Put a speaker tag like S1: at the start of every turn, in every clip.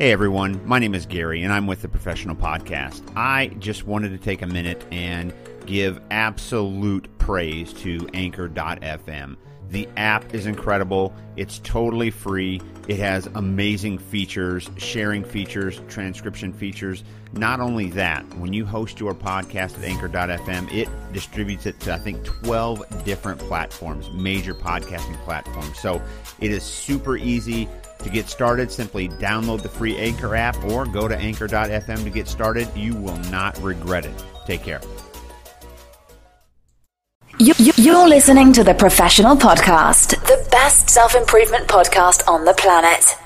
S1: Hey everyone, my name is Gary and I'm with the Professional Podcast. I just wanted to take a minute and give absolute praise to Anchor.fm. The app is incredible. It's totally free. It has amazing features, sharing features, transcription features. Not only that, when you host your podcast at Anchor.fm, it distributes it to, I think, 12 different platforms, major podcasting platforms. So it is super easy to get started. Simply download the free Anchor app or go to Anchor.fm to get started. You will not regret it. Take care.
S2: You, you, you're listening to the Professional Podcast, the best self improvement podcast on the planet.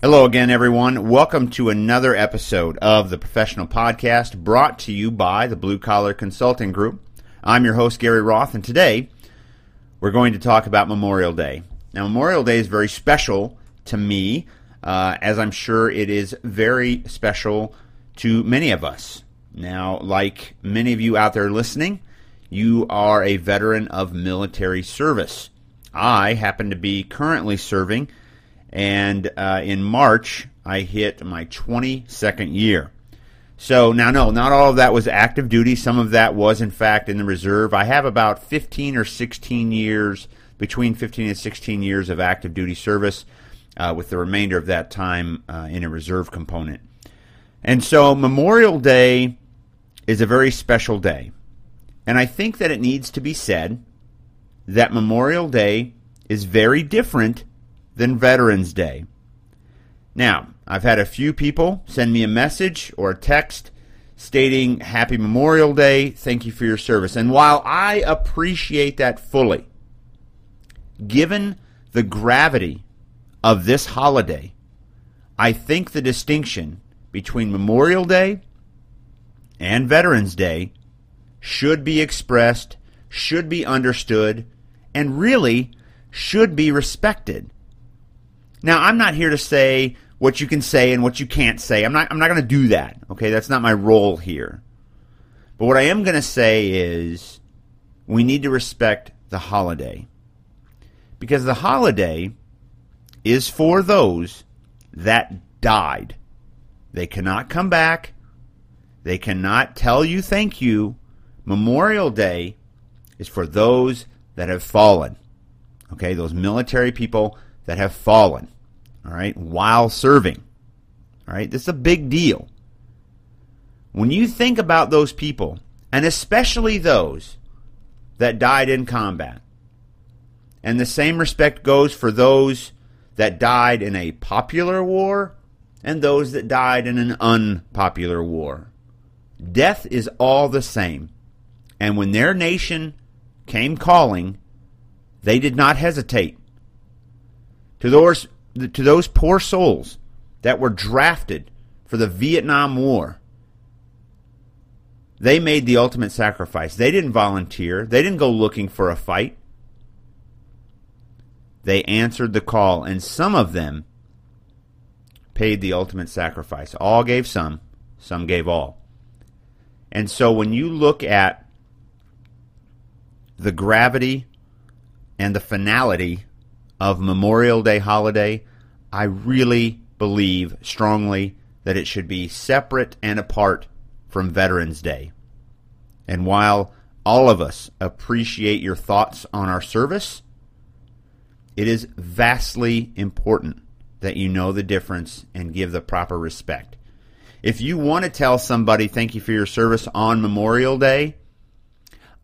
S1: Hello again, everyone. Welcome to another episode of the Professional Podcast brought to you by the Blue Collar Consulting Group. I'm your host, Gary Roth, and today we're going to talk about Memorial Day. Now, Memorial Day is very special to me, uh, as I'm sure it is very special to many of us. Now, like many of you out there listening, you are a veteran of military service. I happen to be currently serving, and uh, in March, I hit my 22nd year. So now, no, not all of that was active duty. Some of that was, in fact, in the reserve. I have about 15 or 16 years, between 15 and 16 years of active duty service, uh, with the remainder of that time uh, in a reserve component. And so Memorial Day is a very special day. And I think that it needs to be said that Memorial Day is very different than Veterans Day. Now, I've had a few people send me a message or a text stating Happy Memorial Day, thank you for your service. And while I appreciate that fully, given the gravity of this holiday, I think the distinction between Memorial Day and Veterans Day should be expressed, should be understood, and really should be respected. Now, I'm not here to say what you can say and what you can't say. I'm not I'm not going to do that. Okay? That's not my role here. But what I am going to say is we need to respect the holiday. Because the holiday is for those that died. They cannot come back. They cannot tell you thank you Memorial Day is for those that have fallen. Okay, those military people that have fallen. All right, while serving. All right, this is a big deal. When you think about those people, and especially those that died in combat, and the same respect goes for those that died in a popular war and those that died in an unpopular war. Death is all the same. And when their nation came calling, they did not hesitate. To those, to those poor souls that were drafted for the Vietnam War, they made the ultimate sacrifice. They didn't volunteer, they didn't go looking for a fight. They answered the call, and some of them paid the ultimate sacrifice. All gave some, some gave all. And so when you look at the gravity and the finality of Memorial Day holiday, I really believe strongly that it should be separate and apart from Veterans Day. And while all of us appreciate your thoughts on our service, it is vastly important that you know the difference and give the proper respect. If you want to tell somebody thank you for your service on Memorial Day,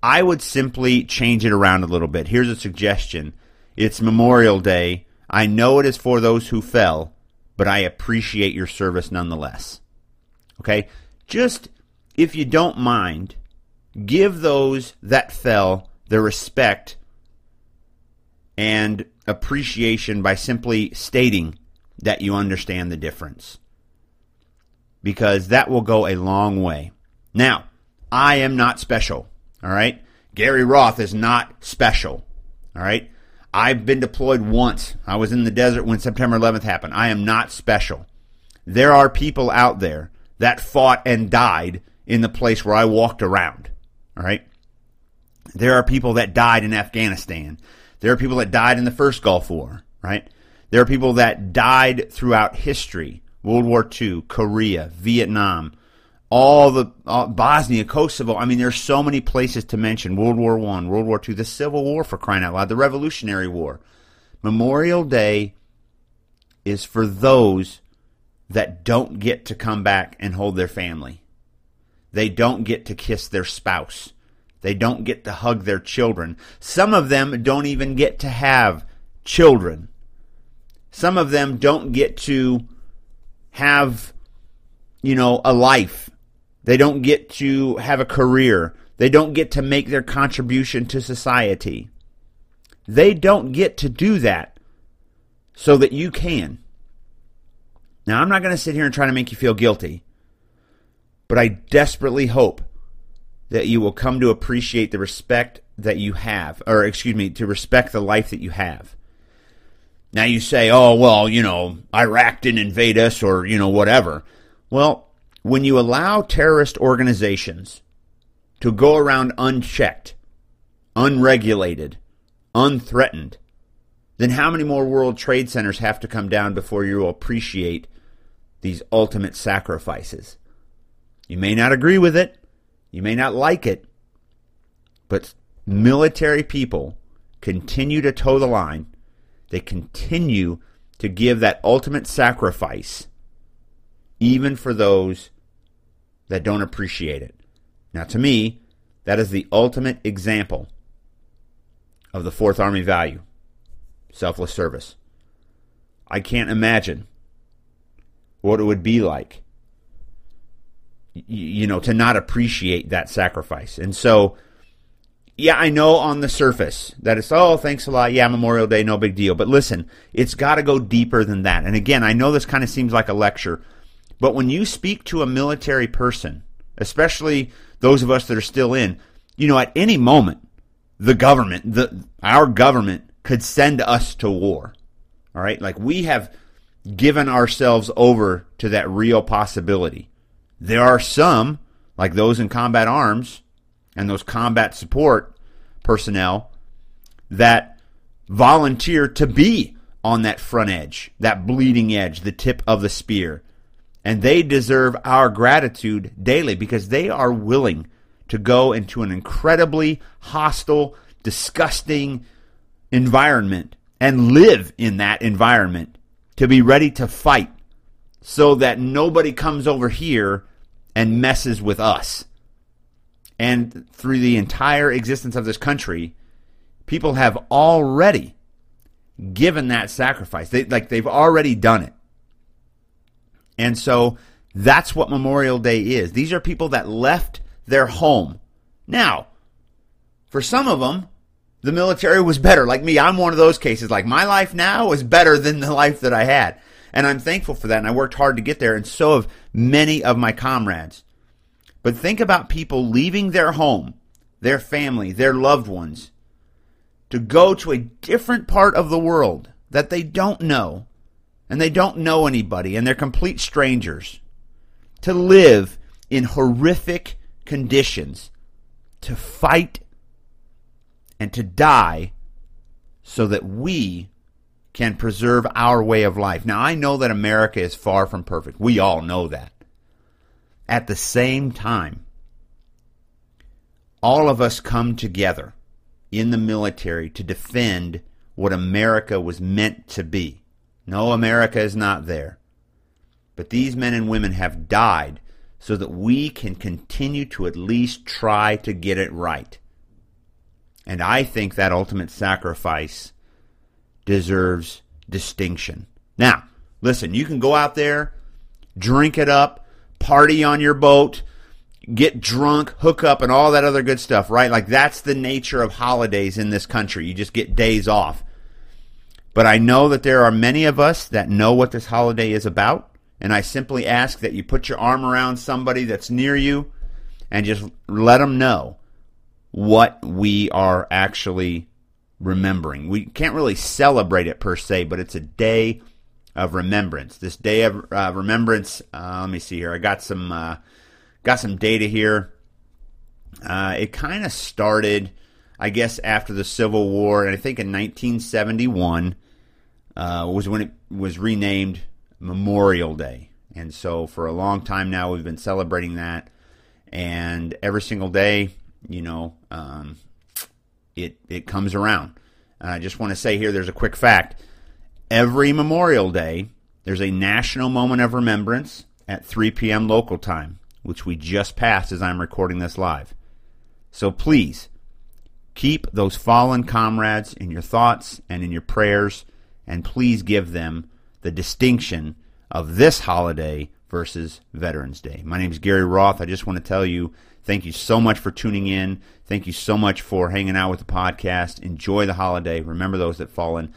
S1: I would simply change it around a little bit. Here's a suggestion. It's Memorial Day. I know it is for those who fell, but I appreciate your service nonetheless. Okay? Just, if you don't mind, give those that fell the respect and appreciation by simply stating that you understand the difference. Because that will go a long way. Now, I am not special. All right. Gary Roth is not special. All right. I've been deployed once. I was in the desert when September 11th happened. I am not special. There are people out there that fought and died in the place where I walked around. All right. There are people that died in Afghanistan. There are people that died in the first Gulf War, right? There are people that died throughout history World War II, Korea, Vietnam, all the Bosnia, Kosovo. I mean, there's so many places to mention. World War One, World War Two, the Civil War for crying out loud, the Revolutionary War. Memorial Day is for those that don't get to come back and hold their family. They don't get to kiss their spouse. They don't get to hug their children. Some of them don't even get to have children. Some of them don't get to have, you know, a life. They don't get to have a career. They don't get to make their contribution to society. They don't get to do that so that you can. Now, I'm not going to sit here and try to make you feel guilty, but I desperately hope that you will come to appreciate the respect that you have, or excuse me, to respect the life that you have. Now you say, oh, well, you know, Iraq didn't invade us or, you know, whatever. Well, when you allow terrorist organizations to go around unchecked, unregulated, unthreatened, then how many more World Trade Centers have to come down before you will appreciate these ultimate sacrifices? You may not agree with it, you may not like it, but military people continue to toe the line. They continue to give that ultimate sacrifice, even for those that don't appreciate it. Now, to me, that is the ultimate example of the Fourth Army value selfless service. I can't imagine what it would be like you know, to not appreciate that sacrifice. And so, yeah, I know on the surface that it's, oh, thanks a lot. Yeah, Memorial Day, no big deal. But listen, it's got to go deeper than that. And again, I know this kind of seems like a lecture, but when you speak to a military person, especially those of us that are still in, you know, at any moment, the government, the our government could send us to war. All right? Like we have given ourselves over to that real possibility. There are some, like those in combat arms and those combat support personnel, that volunteer to be on that front edge, that bleeding edge, the tip of the spear. And they deserve our gratitude daily because they are willing to go into an incredibly hostile, disgusting environment and live in that environment to be ready to fight so that nobody comes over here and messes with us. And through the entire existence of this country, people have already given that sacrifice. They like they've already done it. And so that's what Memorial Day is. These are people that left their home. Now, for some of them, the military was better. Like me, I'm one of those cases. Like my life now is better than the life that I had. And I'm thankful for that. And I worked hard to get there. And so have many of my comrades. But think about people leaving their home, their family, their loved ones, to go to a different part of the world that they don't know. And they don't know anybody. And they're complete strangers. To live in horrific conditions. To fight and to die so that we can preserve our way of life. Now, I know that America is far from perfect. We all know that. At the same time, all of us come together in the military to defend what America was meant to be. No, America is not there. But these men and women have died so that we can continue to at least try to get it right. And I think that ultimate sacrifice deserves distinction. Now, listen, you can go out there, drink it up, party on your boat, get drunk, hook up, and all that other good stuff, right? Like that's the nature of holidays in this country. You just get days off. But I know that there are many of us that know what this holiday is about. And I simply ask that you put your arm around somebody that's near you and just let them know what we are actually remembering. We can't really celebrate it per se, but it's a day of remembrance. This day of uh, remembrance. Uh, let me see here. I got some uh, got some data here. Uh, it kind of started, I guess, after the Civil War, and I think in 1971 uh, was when it was renamed Memorial Day. And so for a long time now, we've been celebrating that. And every single day, you know, um, it, it comes around. I just want to say here there's a quick fact. Every Memorial Day, there's a national moment of remembrance at 3 p.m. local time, which we just passed as I'm recording this live. So please keep those fallen comrades in your thoughts and in your prayers, and please give them the distinction of this holiday versus Veterans Day. My name is Gary Roth. I just want to tell you thank you so much for tuning in. Thank you so much for hanging out with the podcast. Enjoy the holiday. Remember those that fallen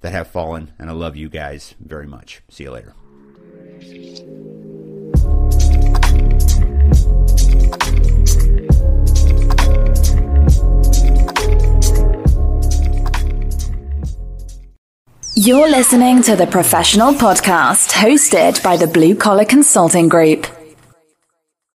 S1: that have fallen, and I love you guys very much. See you later.
S2: You're listening to the Professional Podcast hosted by the Blue Collar Consulting Group.